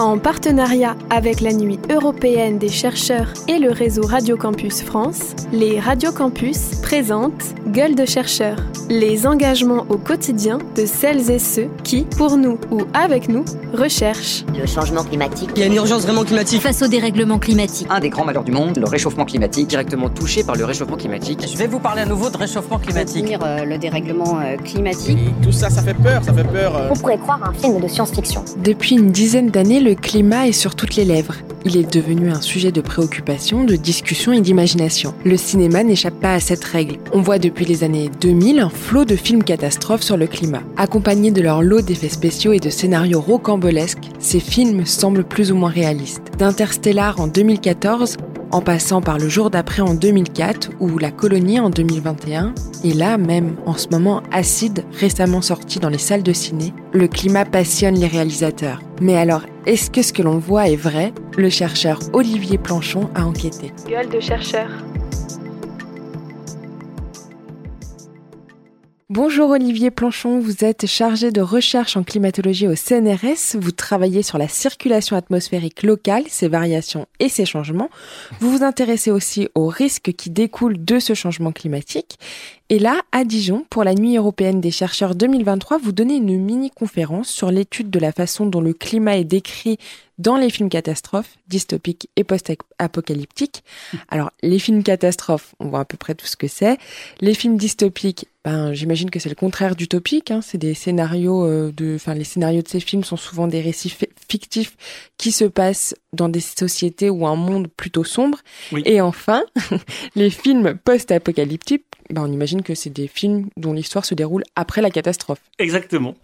En partenariat avec la Nuit européenne des chercheurs et le réseau Radio Campus France, les Radio Campus présentent Gueule de chercheurs, les engagements au quotidien de celles et ceux qui, pour nous ou avec nous, recherchent. Le changement climatique. Il y a une urgence vraiment climatique. Face au dérèglement climatique. Un des grands malheurs du monde, le réchauffement climatique. Directement touché par le réchauffement climatique. Je vais vous parler à nouveau de réchauffement climatique. Euh, le dérèglement euh, climatique. Et tout ça, ça fait peur, ça fait peur. Euh... On pourrait croire un film de science-fiction. Depuis une dizaine d'années, le climat est sur toutes les lèvres. Il est devenu un sujet de préoccupation, de discussion et d'imagination. Le cinéma n'échappe pas à cette règle. On voit depuis les années 2000 un flot de films catastrophes sur le climat. Accompagnés de leur lot d'effets spéciaux et de scénarios rocambolesques, ces films semblent plus ou moins réalistes. D'Interstellar en 2014 en passant par le jour d'après en 2004 ou La Colonie en 2021, et là même en ce moment Acide récemment sorti dans les salles de ciné, le climat passionne les réalisateurs. Mais alors, est-ce que ce que l'on voit est vrai? Le chercheur Olivier Planchon a enquêté. Gueule de chercheur. Bonjour Olivier Planchon, vous êtes chargé de recherche en climatologie au CNRS. Vous travaillez sur la circulation atmosphérique locale, ses variations et ses changements. Vous vous intéressez aussi aux risques qui découlent de ce changement climatique. Et là, à Dijon, pour la Nuit européenne des chercheurs 2023, vous donnez une mini-conférence sur l'étude de la façon dont le climat est décrit dans les films catastrophes, dystopiques et post-apocalyptiques. Alors, les films catastrophes, on voit à peu près tout ce que c'est. Les films dystopiques, ben, j'imagine que c'est le contraire d'utopique. Hein. C'est des scénarios euh, de, enfin, les scénarios de ces films sont souvent des récits fictifs qui se passent dans des sociétés ou un monde plutôt sombre. Oui. Et enfin, les films post-apocalyptiques, ben, on imagine que c'est des films dont l'histoire se déroule après la catastrophe. Exactement.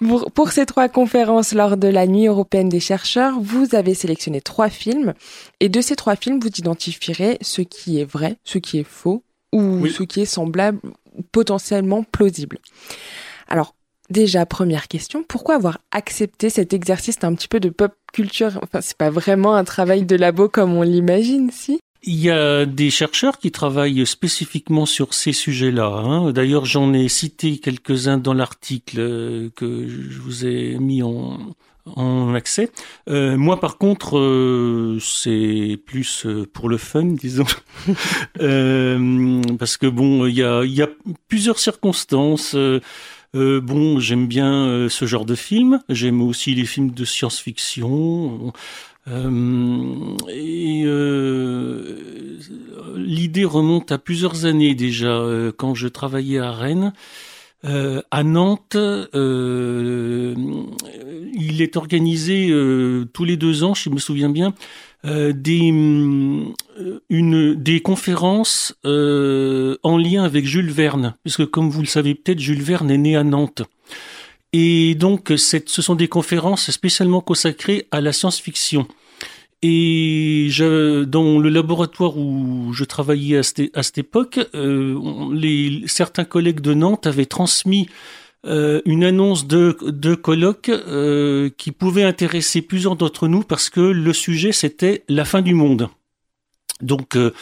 Pour, pour, ces trois conférences lors de la Nuit européenne des chercheurs, vous avez sélectionné trois films. Et de ces trois films, vous identifierez ce qui est vrai, ce qui est faux, ou Oui. ce qui est semblable, potentiellement plausible. Alors, déjà, première question, pourquoi avoir accepté cet exercice un petit peu de pop culture? Enfin, c'est pas vraiment un travail de labo comme on l'imagine, si? Il y a des chercheurs qui travaillent spécifiquement sur ces sujets-là. Hein. D'ailleurs, j'en ai cité quelques-uns dans l'article euh, que je vous ai mis en, accès. Euh, moi, par contre, euh, c'est plus pour le fun, disons, parce que bon, il y a plusieurs circonstances. Euh, bon, j'aime bien euh, ce genre de film. J'aime aussi les films de science-fiction. Euh, et euh, l'idée remonte à plusieurs années déjà, euh, quand je travaillais à Rennes. Euh, à Nantes, euh, il est organisé tous les deux ans, je me souviens bien, euh, des, une, des conférences euh, en lien avec Jules Verne, puisque comme vous le savez peut-être, Jules Verne est né à Nantes. Et donc, ce sont des conférences spécialement consacrées à la science-fiction. Et dans le laboratoire où je travaillais à cette, à époque, euh, les, certains collègues de Nantes avaient transmis euh, une annonce de, de colloque euh, qui pouvait intéresser plusieurs d'entre nous parce que le sujet c'était la fin du monde. Donc, euh,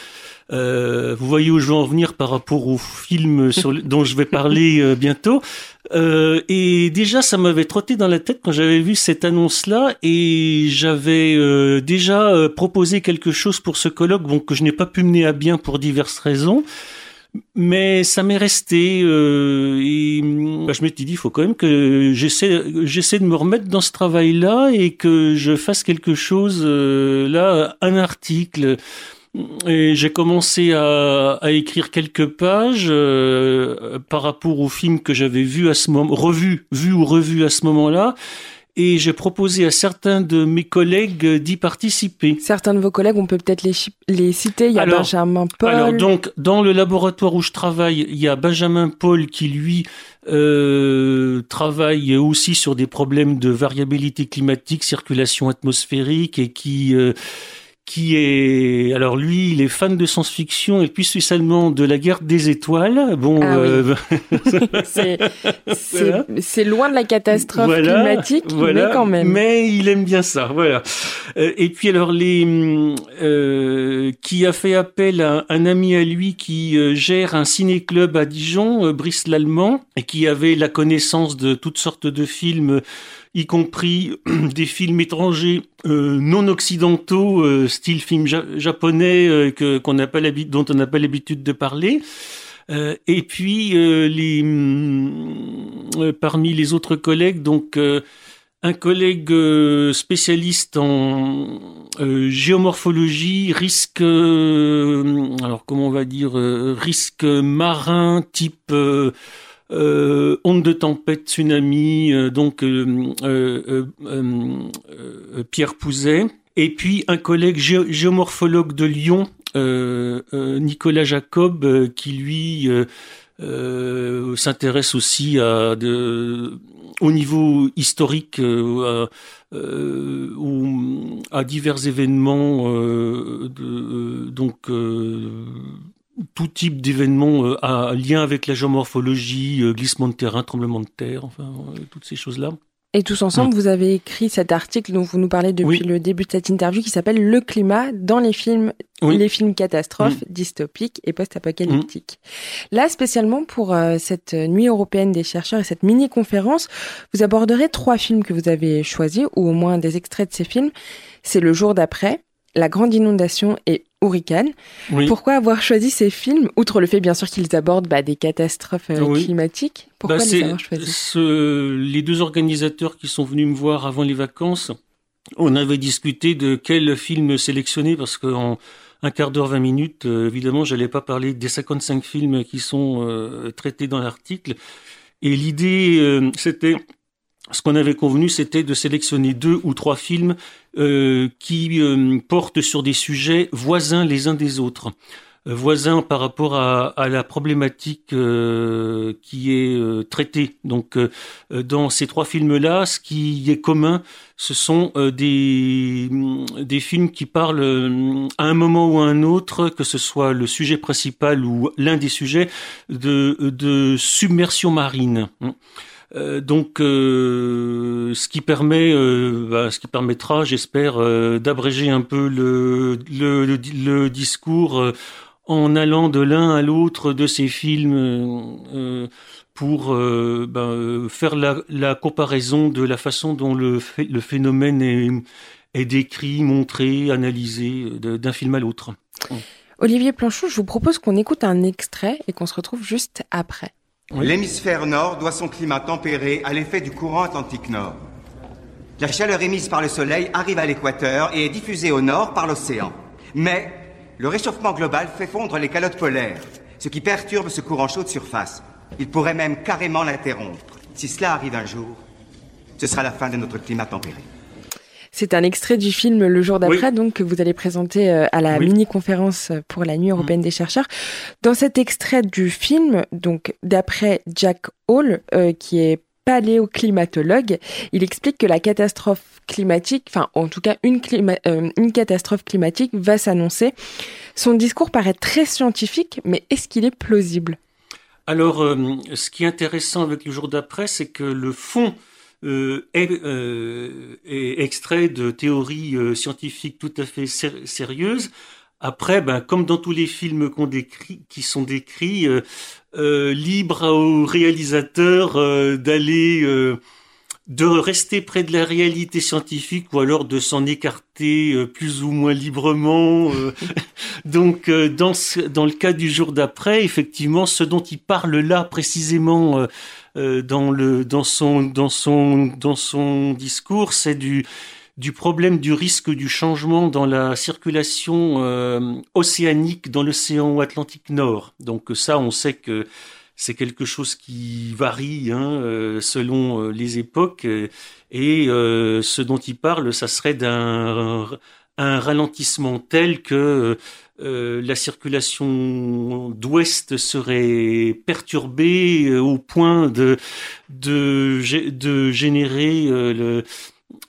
euh, vous voyez où je veux en venir par rapport au film sur le, dont je vais parler euh, bientôt. Euh, et déjà, ça m'avait trotté dans la tête quand j'avais vu cette annonce-là, et j'avais euh, déjà euh, proposé quelque chose pour ce colloque, bon que je n'ai pas pu mener à bien pour diverses raisons. Mais ça m'est resté euh, et bah, je m'étais dit il faut quand même que j'essaie j'essaie de me remettre dans ce travail-là et que je fasse quelque chose euh, là un article et j'ai commencé à, à, écrire quelques pages euh, par rapport au film que j'avais vu à ce moment, revu, vu ou revu à ce moment-là. Et j'ai proposé à certains de mes collègues d'y participer. Certains de vos collègues, on peut peut-être les, les, citer. Il y a alors, Benjamin Paul. Alors donc, dans le laboratoire où je travaille, il y a Benjamin Paul qui lui euh, travaille aussi sur des problèmes de variabilité climatique, circulation atmosphérique et qui euh, qui est alors lui il est fan de science-fiction et puis spécialement de la guerre des étoiles. Bon ah euh... oui. c'est voilà. loin de la catastrophe voilà, climatique voilà, mais quand même. Mais il aime bien ça voilà. Euh, et puis alors les euh, qui a fait appel à un ami à lui qui euh, gère un ciné-club à Dijon Brice l'allemand et qui avait la connaissance de toutes sortes de films y compris des films étrangers non occidentaux, style film japonais que qu'on n'a pas dont on n'a pas l'habitude de parler. et puis les parmi les autres collègues, donc un collègue euh, spécialiste en euh, géomorphologie, risque, euh, alors comment on va dire, risque marin type onde de tempête, tsunami, donc Pierre Pouzet, et puis un collègue géomorphologue de Lyon, Nicolas Jacob, qui lui s'intéresse aussi à de au niveau historique euh, euh, ou à divers événements, euh, donc tout type d'événements à lien avec la géomorphologie, glissement de terrain, tremblement de terre, enfin toutes ces choses-là. Et tous ensemble, vous avez écrit cet article dont vous nous parlez depuis le début de cette interview qui s'appelle Le climat dans les films, les films catastrophes, mm. dystopiques et post-apocalyptiques. Mm. Là, spécialement pour euh, cette nuit européenne des chercheurs et cette mini-conférence, vous aborderez trois films que vous avez choisis, ou au moins des extraits de ces films. C'est Le jour d'après, La grande inondation et Hurricane. Pourquoi avoir choisi ces films, outre le fait bien sûr qu'ils abordent bah, des catastrophes euh, climatiques? Pourquoi bah, les avoir choisis? Les deux organisateurs qui sont venus me voir avant les vacances, on avait discuté de quel film sélectionner parce qu'en un quart d'heure, 20 minutes, euh, évidemment, j'allais pas parler des 55 films qui sont euh, traités dans l'article. Et l'idée, c'était ce qu'on avait convenu, c'était de sélectionner deux ou trois films euh, qui euh, portent sur des sujets voisins les uns des autres. Euh, voisins par rapport à, la problématique qui est traitée. Donc, dans ces trois films-là, ce qui est commun, ce sont des, des films qui parlent à un moment ou à un autre, que ce soit le sujet principal ou l'un des sujets, de submersion marine. Euh, donc, euh, ce qui permet, euh, bah, ce qui permettra, j'espère, d'abréger un peu le, le, le, discours en allant de l'un à l'autre de ces films pour bah, faire la, la, comparaison de la façon dont le, le phénomène est, est, décrit, montré, analysé d'un film à l'autre. Olivier Planchon, je vous propose qu'on écoute un extrait et qu'on se retrouve juste après. L'hémisphère nord doit son climat tempéré à l'effet du courant atlantique nord. La chaleur émise par le soleil arrive à l'équateur et est diffusée au nord par l'océan. Mais le réchauffement global fait fondre les calottes polaires, ce qui perturbe ce courant chaud de surface. Il pourrait même carrément l'interrompre. Si cela arrive un jour, ce sera la fin de notre climat tempéré. C'est un extrait du film Le jour d'après, donc que vous allez présenter euh, à la mini-conférence pour la Nuit européenne mm. des chercheurs. Dans cet extrait du film, donc d'après Jack Hall, euh, qui est paléoclimatologue, il explique que la catastrophe climatique, enfin en tout cas une, euh, une catastrophe climatique va s'annoncer. Son discours paraît très scientifique, mais est-ce qu'il est plausible? Alors, ce qui est intéressant avec le jour d'après, c'est que le fond euh, est, euh, est, extrait de théories euh, scientifiques tout à fait sérieuses. Après, ben, comme dans tous les films qu'on décrit, qui sont décrits, euh, libre au réalisateur d'aller, de rester près de la réalité scientifique ou alors de s'en écarter plus ou moins librement. Donc, dans, dans le cas du jour d'après, effectivement, ce dont il parle là précisément euh, dans le dans son discours, c'est du problème du risque du changement dans la circulation euh, océanique dans l'océan Atlantique Nord. Donc ça, on sait que c'est quelque chose qui varie hein, euh, selon les époques. Et ce dont il parle, ça serait d'un un ralentissement tel que euh, la circulation d'ouest serait perturbée euh, au point de, de, de générer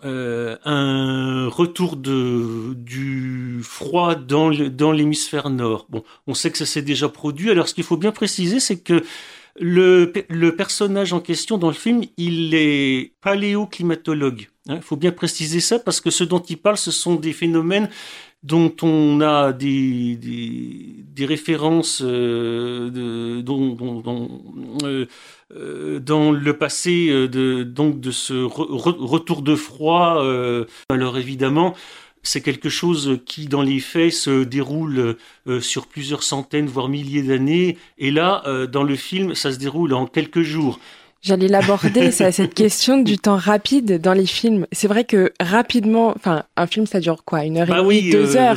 euh, un retour de, du froid dans, dans l'hémisphère nord. Bon, on sait que ça s'est déjà produit. Alors, ce qu'il faut bien préciser, c'est que le, personnage en question dans le film, il est paléoclimatologue. Il hein. faut bien préciser ça parce que ce dont il parle, ce sont des phénomènes dont on a des, références euh, euh, euh, dans le passé de donc de ce re, retour de froid. alors évidemment, c'est quelque chose qui, dans les faits, se déroule euh, sur plusieurs centaines, voire milliers d'années. Et là, euh, dans le film, ça se déroule en quelques jours. J'allais l'aborder, cette question du temps rapide dans les films. C'est vrai que rapidement, enfin, un film ça dure quoi, une heure bah et oui, demie, deux euh, heures.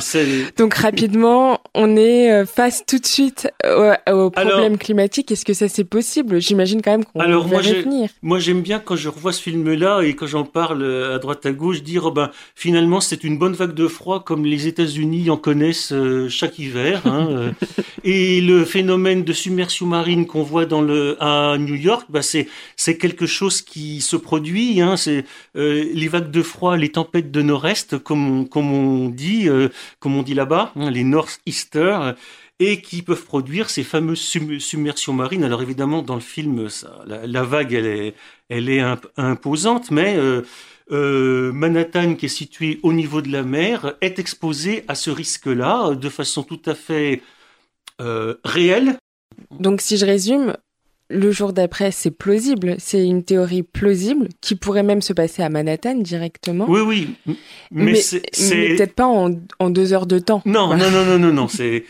Donc rapidement, on est euh, face tout de suite au, au problème Alors, climatique. Est-ce que ça c'est possible? J'imagine quand même qu'on j'ai- venir. moi j'aime bien quand je revois ce film-là et quand j'en parle euh, à droite à gauche, dire oh ben finalement c'est une bonne vague de froid comme les États-Unis en connaissent euh, chaque hiver. hein, euh. et le phénomène de submersion marine qu'on voit dans le à New York, bah c'est c'est quelque chose qui se produit. Hein, c'est euh, les vagues de froid, les tempêtes de nord-est, comme on, dit, euh, comme on dit là-bas, hein, les northeasters et qui peuvent produire ces fameuses submersions marines. Alors évidemment, dans le film, la, vague, elle est, imposante, mais euh, Manhattan, qui est situé au niveau de la mer, est exposé à ce risque-là de façon tout à fait réelle. Donc si je résume, le jour d'après c'est plausible, c'est une théorie plausible qui pourrait même se passer à Manhattan directement. Oui, oui, mais, mais c'est- peut-être pas en, en deux heures de temps. Non, Voilà. non, non, non, non, non. C'est,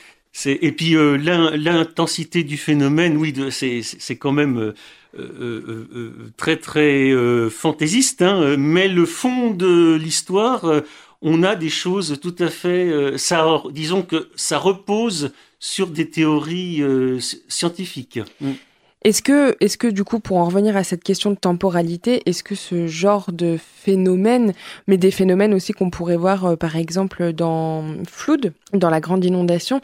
et puis euh, l'in- l'intensité du phénomène, oui, c'est, quand même euh, euh, très, très fantaisiste. Hein, mais le fond de l'histoire, on a des choses tout à fait. ça, disons que ça repose sur des théories sci- scientifiques. Mm. Est-ce que, est-ce que du coup, pour en revenir à cette question de temporalité, est-ce que ce genre de phénomène, mais des phénomènes aussi qu'on pourrait voir euh, par exemple dans Flood, dans la grande inondation,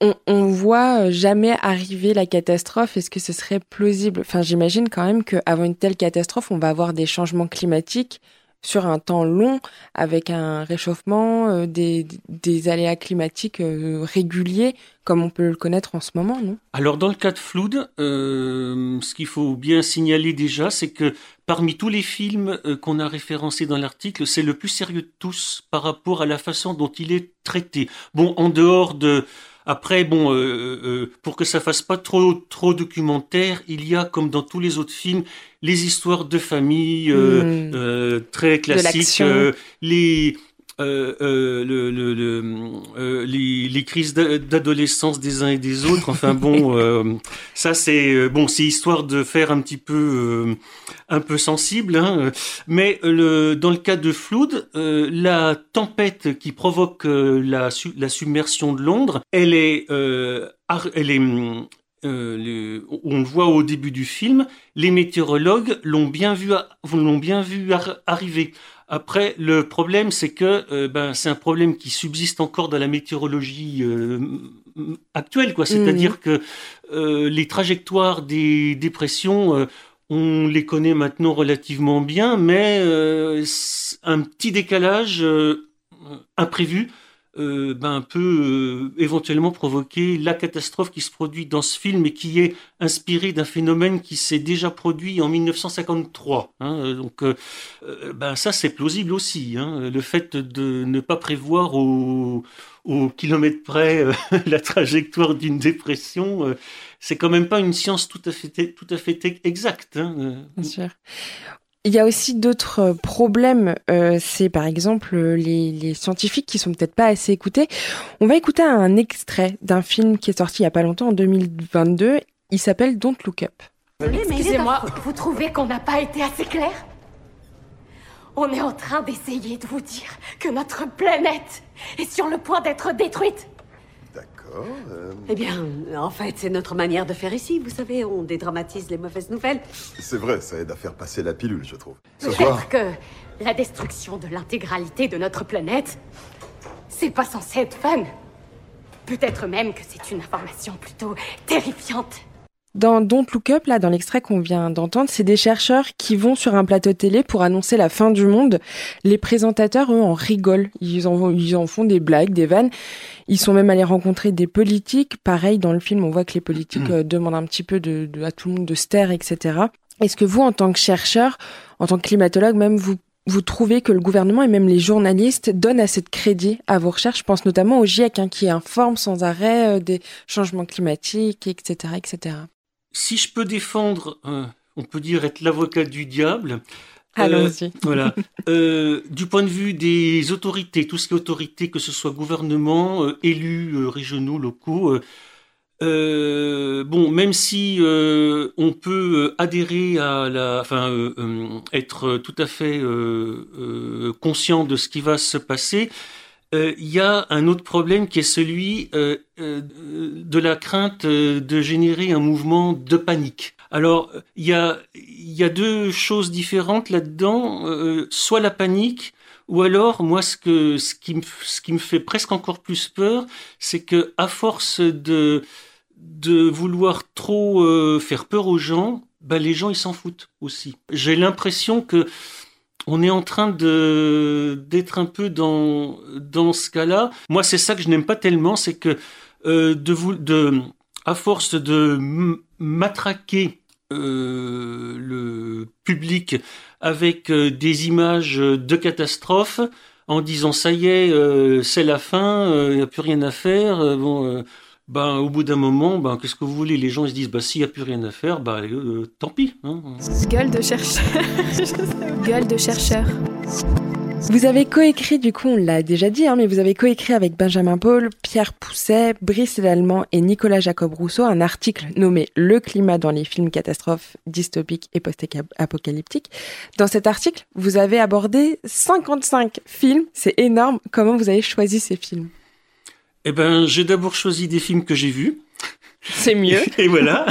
on, on voit euh, jamais arriver la catastrophe? Est-ce que ce serait plausible? Enfin, j'imagine quand même qu'avant une telle catastrophe, on va avoir des changements climatiques sur un temps long, avec un réchauffement, euh, des, aléas climatiques euh, réguliers, comme on peut le connaître en ce moment, non? Alors dans le cas de Flood, euh, ce qu'il faut bien signaler déjà, c'est que parmi tous les films qu'on a référencés dans l'article, c'est le plus sérieux de tous par rapport à la façon dont il est traité. Bon, en dehors de après, bon, euh, euh, pour que ça fasse pas trop trop documentaire, il y a comme dans tous les autres films les histoires de famille euh, Mm. euh, très classiques, euh, les euh, euh, le, le, le, euh, les, les crises d'a- d'adolescence des uns et des autres. Enfin bon, ça c'est bon, c'est histoire de faire un petit peu un peu sensible. Hein. Mais le, dans le cas de Flood, la tempête qui provoque la, su- la submersion de Londres, elle est, elle est euh, le- on le voit au début du film, les météorologues l'ont bien vu, l'ont bien vu ar- arriver. Après, le problème, c'est que euh, ben, c'est un problème qui subsiste encore dans la météorologie euh, actuelle, quoi. C'est-à-dire que euh, les trajectoires des dépressions, on les connaît maintenant relativement bien, mais un petit décalage imprévu euh, ben, peut euh, éventuellement provoquer la catastrophe qui se produit dans ce film et qui est inspiré d'un phénomène qui s'est déjà produit en 1953. hein. Euh, donc, ben, ça, c'est plausible aussi. hein. Le fait de ne pas prévoir au, kilomètre près la trajectoire d'une dépression, c'est quand même pas une science tout à fait, tout à fait exacte. hein. Bien sûr. Il y a aussi d'autres euh, problèmes. euh, c'est par exemple euh, les, les scientifiques qui sont peut-être pas assez écoutés. On va écouter un extrait d'un film qui est sorti il y a pas longtemps, en 2022. Il s'appelle Don't Look Up. Excusez-moi, vous trouvez qu'on n'a pas été assez clair? On est en train d'essayer de vous dire que notre planète est sur le point d'être détruite. D'accord. euh, Eh bien, en fait, c'est notre manière de faire ici. Vous savez, on dédramatise les mauvaises nouvelles. c'est vrai, ça aide à faire passer la pilule, je trouve. Soir, Peut-être que la destruction de l'intégralité de notre planète, c'est pas censé être fun. Peut-être même que c'est une information plutôt terrifiante. Dans Don't Look Up, là, dans l'extrait qu'on vient d'entendre, c'est des chercheurs qui vont sur un plateau télé pour annoncer la fin du monde. Les présentateurs, eux, en rigolent. Ils en, ils en font des blagues, des vannes. Ils sont même allés rencontrer des politiques. Pareil, dans le film, on voit que les politiques euh, demandent un petit peu de, de- à tout le monde de se taire, etc. Est-ce que vous, en tant que chercheur, en tant que climatologue, même, vous vous trouvez que le gouvernement et même les journalistes donnent assez de crédit à vos recherches? Je pense notamment au GIEC hein, qui informe sans arrêt des changements climatiques, etc., etc. Si je peux défendre, on peut dire être l'avocat du diable, Allons-y. voilà. Euh, du point de vue des autorités, tout ce qui est autorité, que ce soit gouvernement, élus régionaux, locaux, bon, même si on peut adhérer à la, enfin, être tout à fait conscient de ce qui va se passer, il y a un autre problème qui est celui de la crainte de générer un mouvement de panique. Alors, il y a, y a deux choses différentes là-dedans. soit la panique, ou alors, moi, ce, que, ce, qui me, ce qui me fait presque encore plus peur, c'est que à force de de vouloir trop euh, faire peur aux gens, ben les gens ils s'en foutent aussi. J'ai l'impression que on est en train de d'être un peu dans dans ce cas-là. Moi, c'est ça que je n'aime pas tellement, c'est que euh, de vous de à force de matraquer euh, le public avec des images de catastrophes en disant ça y est, c'est la fin, il n'y a plus rien à faire. Ben, au bout d'un moment, ben, qu'est-ce que vous voulez? Les gens ils se disent, bah, s'il n'y a plus rien à faire, bah, euh, tant pis. Hein. Gueule de chercheur. Gueule de chercheur. Vous avez coécrit, du coup, on l'a déjà dit, hein, mais vous avez coécrit avec Benjamin Paul, Pierre Pousset, Brice Lallemand et Nicolas Jacob Rousseau un article nommé Le climat dans les films catastrophes dystopiques et post-apocalyptiques. Dans cet article, vous avez abordé 55 films. C'est énorme. Comment vous avez choisi ces films? Eh ben, j'ai d'abord choisi des films que j'ai vus. C'est mieux. Et voilà.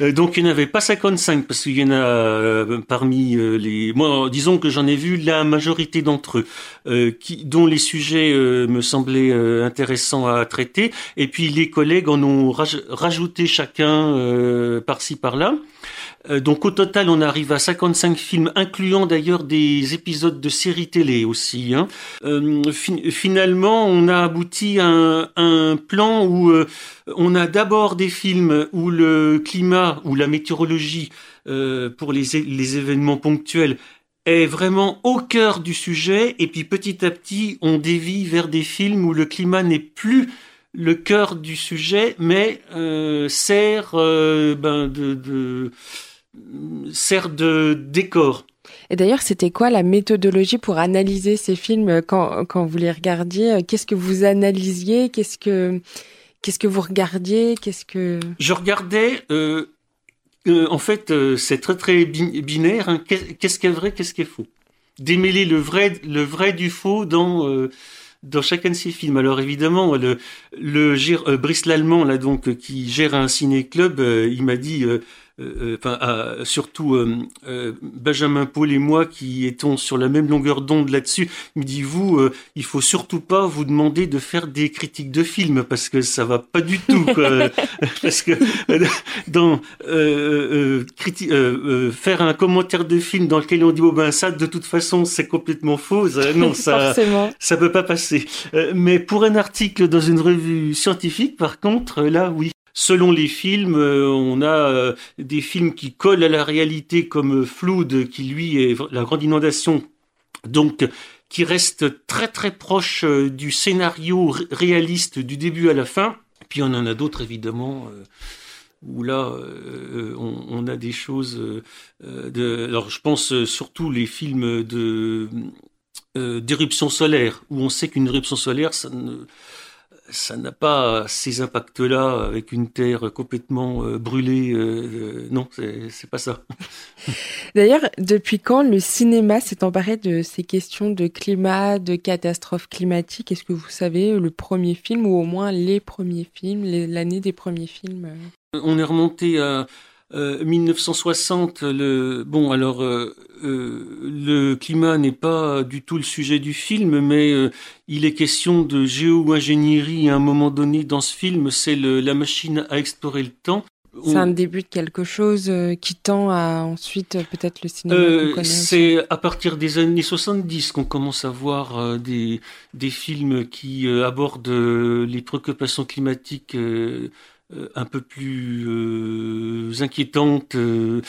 Euh, donc il n'y en avait pas 55 parce qu'il y en a euh, parmi euh, les. Moi, disons que j'en ai vu la majorité d'entre eux, qui, dont les sujets me semblaient intéressants à traiter. Et puis les collègues en ont rajouté chacun par-ci par-là. Euh, donc au total, on arrive à 55 films, incluant d'ailleurs des épisodes de séries télé aussi. Hein. Euh, finalement, on a abouti à un, plan où euh, on a d'abord des films où le climat ou la météorologie pour les, les événements ponctuels est vraiment au cœur du sujet, et puis petit à petit, on dévie vers des films où le climat n'est plus le cœur du sujet, mais sert ben, de, de sert de décor. Et d'ailleurs, c'était quoi la méthodologie pour analyser ces films quand, quand vous les regardiez? Qu'est-ce que vous analysiez? Qu'est-ce que qu'est-ce que vous regardiez? Qu'est-ce que je regardais euh, euh, En fait, euh, c'est très très binaire. Hein. Qu'est-ce qui est vrai Qu'est-ce qui est faux? Démêler le vrai le vrai du faux dans dans chacun de ces films. Alors évidemment, le, le Brice Lallemand là donc qui gère un ciné club, il m'a dit euh, enfin surtout euh, euh, Benjamin Paul et moi qui étions sur la même longueur d'onde là-dessus, il me dit vous, il faut surtout pas vous demander de faire des critiques de films parce que ça va pas du tout, parce que dans faire un commentaire de film dans lequel on dit oh ben ça de toute façon c'est complètement faux, non ça ça peut pas passer. mais pour un article dans une revue scientifique, par contre, là oui, selon les films, euh, on a euh, des films qui collent à la réalité comme Flood, qui lui est la grande inondation, donc qui reste très très proche euh, du scénario réaliste du début à la fin. Puis on en a d'autres évidemment où là on, a des choses alors je pense surtout les films de d'éruption solaire où on sait qu'une éruption solaire ça ne ça n'a pas ces impacts-là avec une terre complètement euh, brûlée. Euh, euh, non, c'est pas ça. D'ailleurs, depuis quand le cinéma s'est emparé de ces questions de climat, de catastrophes climatiques? Est-ce que vous savez le premier film ou au moins les premiers films, l'année des premiers films? On est remonté à 1960, euh, le bon alors euh, euh, le climat n'est pas du tout le sujet du film, mais il est question de géo-ingénierie à un moment donné dans ce film. C'est la machine à explorer le temps. C'est un début de quelque chose qui tend à ensuite peut-être le cinéma. c'est à partir des années 70 qu'on commence à voir des, des films qui abordent les préoccupations climatiques un peu plus euh, inquiétante. Euh,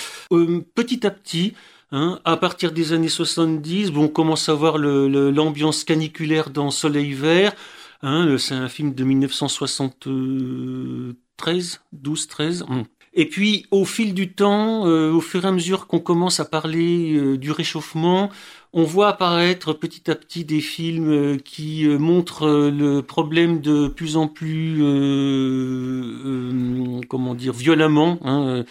petit à petit, Hein. À partir des années 70, bon, on commence à voir l'ambiance caniculaire dans Soleil Vert. Hein, c'est un film de 1973, 12, 13. Et puis, au fil du temps, euh, au fur et à mesure qu'on commence à parler euh, du réchauffement, on voit apparaître petit à petit des films euh, qui montrent le problème de plus en plus, comment dire, violemment. Hein,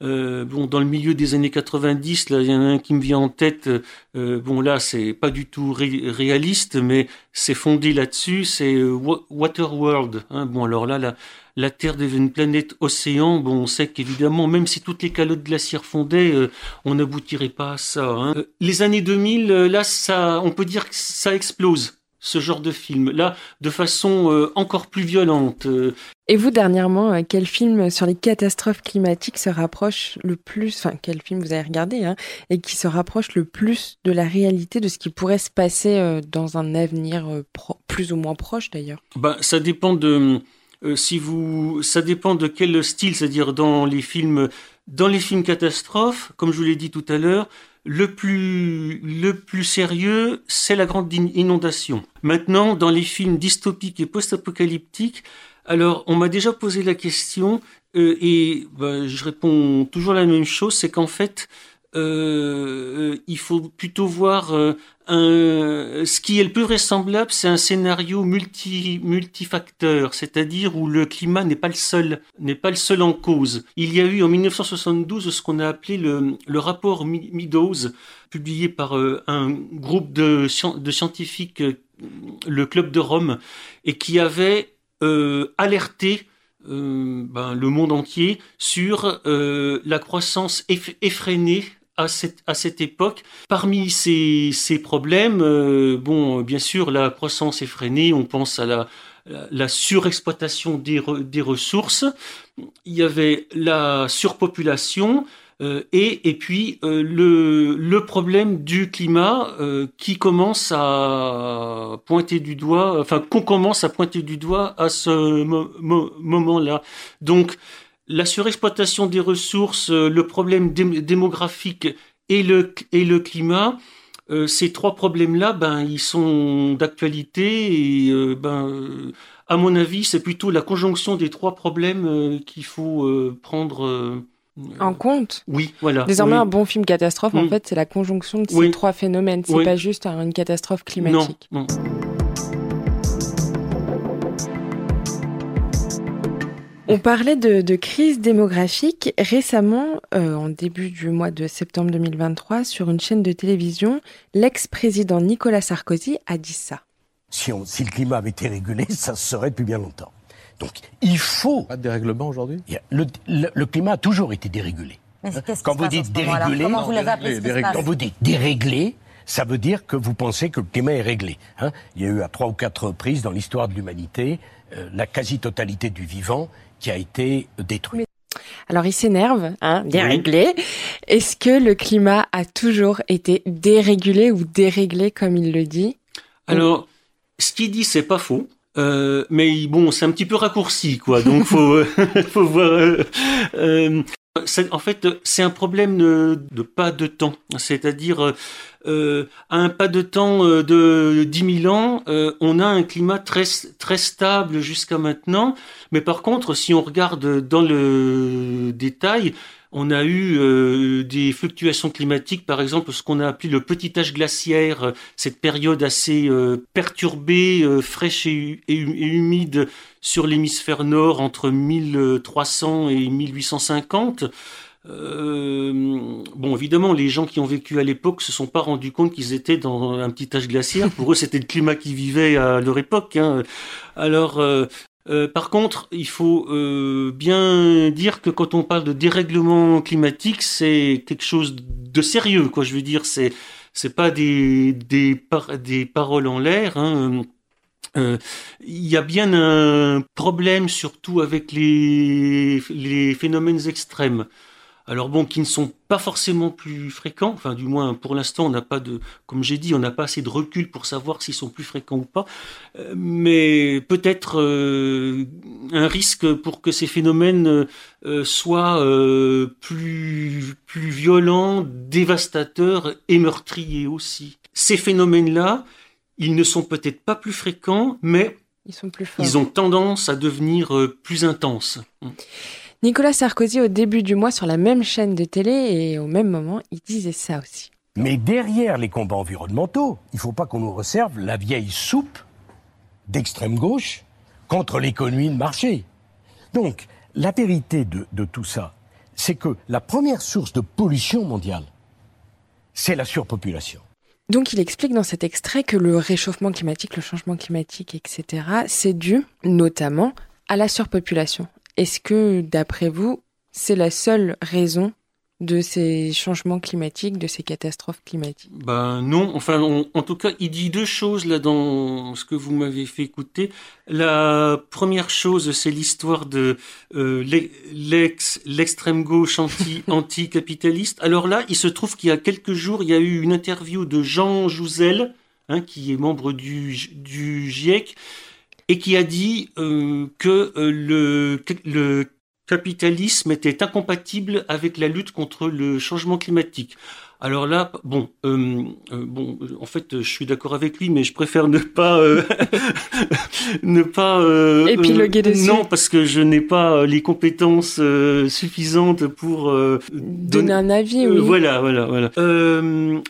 euh, bon, dans le milieu des années 90, là, il y en a un qui me vient en tête. Euh, bon, là, c'est pas du tout réaliste, mais c'est fondé là-dessus. C'est euh, Waterworld. Hein. Bon, alors là, la, la Terre devient une planète océan. Bon, on sait qu'évidemment, même si toutes les calottes glaciaires fondaient, euh, on n'aboutirait pas à ça. Hein. les années 2000, là, ça, on peut dire que ça explose ce genre de film, là, de façon euh, encore plus violente. Euh. Et vous, dernièrement, euh, quel film sur les catastrophes climatiques se rapproche le plus, enfin, quel film vous avez regardé, hein, et qui se rapproche le plus de la réalité de ce qui pourrait se passer dans un avenir plus ou moins proche d'ailleurs? Ben, Ça dépend de... si vous, ça dépend de quel style, c'est-à-dire dans les films, dans les films catastrophes, comme je vous l'ai dit tout à l'heure, le plus, le plus sérieux, c'est la grande inondation. Maintenant, dans les films dystopiques et post-apocalyptiques, alors on m'a déjà posé la question euh, et bah, je réponds toujours la même chose, c'est qu'en fait, euh, il faut plutôt voir euh, ce qui est le plus vraisemblable, c'est un scénario multi, multifacteur, c'est-à-dire où le climat n'est pas le seul, n'est pas le seul en cause. Il y a eu en 1972 ce qu'on a appelé le, rapport Meadows, publié par euh, un groupe de, scientifiques, le Club de Rome, et qui avait alerté ben, le monde entier sur la croissance effrénée à cette, à cette époque. Parmi ces, ces problèmes, euh, bon, bien sûr, la croissance effrénée, on pense à la, la surexploitation des, des ressources, il y avait la surpopulation, euh, et, et puis euh, le, le problème du climat qui commence à pointer du doigt, enfin qu'on commence à pointer du doigt à ce moment-là. Donc la surexploitation des ressources, euh, le problème démographique et le, et le climat, euh, ces trois problèmes-là, ben, ils sont d'actualité et euh, ben, à mon avis, c'est plutôt la conjonction des trois problèmes qu'il faut prendre en compte. Oui, voilà. Désormais, un bon film catastrophe, en mm. fait, c'est la conjonction de ces trois phénomènes. C'est pas juste une catastrophe climatique. Non, non. On parlait de, crise démographique. Récemment, euh, en début du mois de septembre 2023, sur une chaîne de télévision, l'ex-président Nicolas Sarkozy a dit ça. Si, si le climat avait été régulé, ça se serait depuis bien longtemps. Donc il faut... Pas de dérèglement aujourd'hui? Le, climat a toujours été dérégulé. quand vous dites dérégulé, quand vous dites dérégler, ça veut dire que vous pensez que le climat est réglé. Hein. il y a eu à trois ou quatre reprises dans l'histoire de l'humanité euh, la quasi-totalité du vivant qui a été détruit. Alors il s'énerve, hein, déréglé. Est-ce que le climat a toujours été dérégulé ou déréglé comme il le dit? Alors, ce qu'il dit, c'est pas faux. Euh, mais bon, c'est un petit peu raccourci, quoi. Donc faut, faut voir. Euh, euh, en fait, c'est un problème de, pas de temps. C'est-à-dire, euh, à un pas de temps euh, de 10 000 ans, euh, on a un climat très, très stable jusqu'à maintenant. Mais par contre, si on regarde dans le détail, on a eu des fluctuations climatiques, par exemple ce qu'on a appelé le petit âge glaciaire, cette période assez perturbée, fraîche et, humide sur l'hémisphère nord entre 1300 et 1850. Euh, bon, évidemment, les gens qui ont vécu à l'époque se sont pas rendus compte qu'ils étaient dans un petit âge glaciaire. Pour eux, c'était le climat qui vivait à leur époque. Hein. Alors, euh, euh, par contre, il faut bien dire que quand on parle de dérèglement climatique, c'est quelque chose de sérieux. Quoi, je veux dire, c'est pas des paroles en l'air. Hein. Euh, il y a bien un problème surtout avec les phénomènes extrêmes. Alors bon, qui ne sont pas forcément plus fréquents, enfin du moins pour l'instant on n'a pas de, comme j'ai dit, on n'a pas assez de recul pour savoir s'ils sont plus fréquents ou pas, euh, mais peut-être euh, un risque pour que ces phénomènes euh, soient plus, plus violents, dévastateurs et meurtriers aussi. Ces phénomènes-là, ils ne sont peut-être pas plus fréquents, mais ils, sont plus ils ont tendance à devenir plus intenses. Nicolas Sarkozy, au début du mois, sur la même chaîne de télé et au même moment, il disait ça aussi. Mais derrière les combats environnementaux, il ne faut pas qu'on nous resserve la vieille soupe d'extrême gauche contre l'économie de marché. Donc, la vérité de, de tout ça, c'est que la première source de pollution mondiale, c'est la surpopulation. Donc il explique dans cet extrait que le réchauffement climatique, le changement climatique, etc., c'est dû notamment à la surpopulation. Est-ce que, d'après vous, c'est la seule raison de ces changements climatiques, de ces catastrophes climatiques? Ben non, enfin en tout cas, il dit deux choses là dans ce que vous m'avez fait écouter. La première chose, c'est l'histoire de euh, l'ex l'extrême gauche anti anticapitaliste. Alors là, il se trouve qu'il y a quelques jours, il y a eu une interview de Jean Jouzel, hein, qui est membre du du GIEC et qui a dit euh, que euh, le, le capitalisme était incompatible avec la lutte contre le changement climatique. Alors là, bon, euh, euh, bon, en fait, je suis d'accord avec lui, mais je préfère ne pas, euh, ne pas épiloguer dessus. Non, parce que je n'ai pas les compétences suffisantes pour donner un avis. Oui. voilà, voilà, voilà.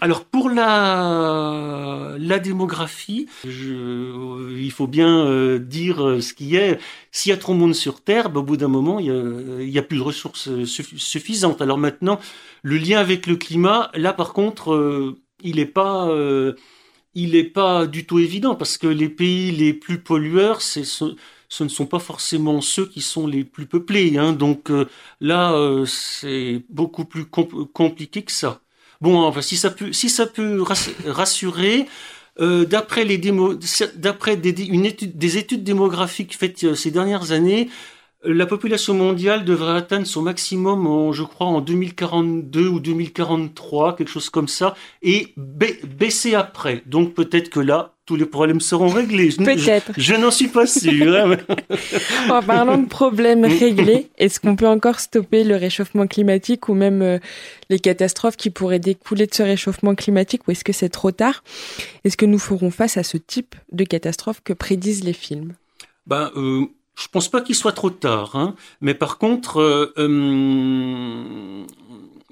alors pour la la démographie, je, il faut bien dire ce qui est. S'il y a trop de monde sur Terre, bah, au bout d'un moment, il y, a, il y a plus de ressources suffisantes. Alors maintenant, le lien avec le climat, là par contre, euh, il n'est pas, euh, il est pas du tout évident parce que les pays les plus pollueurs, ce, ne sont pas forcément ceux qui sont les plus peuplés. Hein. Donc euh, là, c'est beaucoup plus compliqué que ça. Bon, enfin, si ça peut, si ça peut rassurer. d'après les d'après des, des études démographiques faites ces dernières années, la population mondiale devrait atteindre son maximum, en, je crois, en 2042 ou 2043, quelque chose comme ça, et baisser après. Donc peut-être que là, tous les problèmes seront réglés. Peut-être. Je, n'en suis pas sûr. Hein, en parlant de problèmes réglés, est-ce qu'on peut encore stopper le réchauffement climatique ou même euh, les catastrophes qui pourraient découler de ce réchauffement climatique ou est-ce que c'est trop tard? Est-ce que nous ferons face à ce type de catastrophe que prédisent les films? Ben, euh, je pense pas qu'il soit trop tard, hein. mais par contre, euh, euh,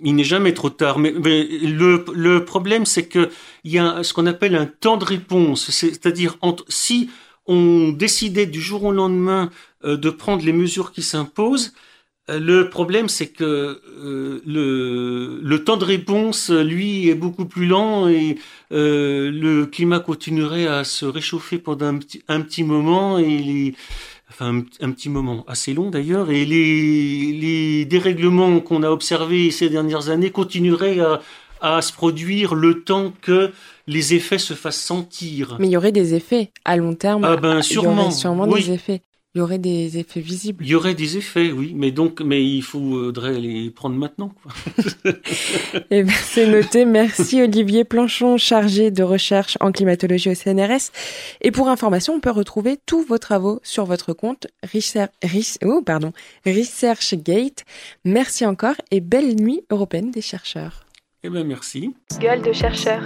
il n'est jamais trop tard. Mais, le, problème, c'est que il y a ce qu'on appelle un temps de réponse, c'est-à-dire si on décidait du jour au lendemain euh, de prendre les mesures qui s'imposent, le problème, c'est que le, temps de réponse, lui, est beaucoup plus lent et le climat continuerait à se réchauffer pendant un petit, moment et enfin un, petit moment assez long d'ailleurs, et les, les dérèglements qu'on a observés ces dernières années continueraient à, à se produire le temps que les effets se fassent sentir. Mais il y aurait des effets à long terme. Ah ben sûrement. Il y aurait sûrement des effets. Il y aurait des effets visibles. Il y aurait des effets, oui, mais donc, mais il faudrait les prendre maintenant. eh ben, c'est noté. Merci Olivier Planchon, chargé de recherche en climatologie au CNRS. Et pour information, on peut retrouver tous vos travaux sur votre compte Research, oh, pardon, ResearchGate. Merci encore et belle nuit européenne des chercheurs. Eh ben merci. Gueule de chercheur.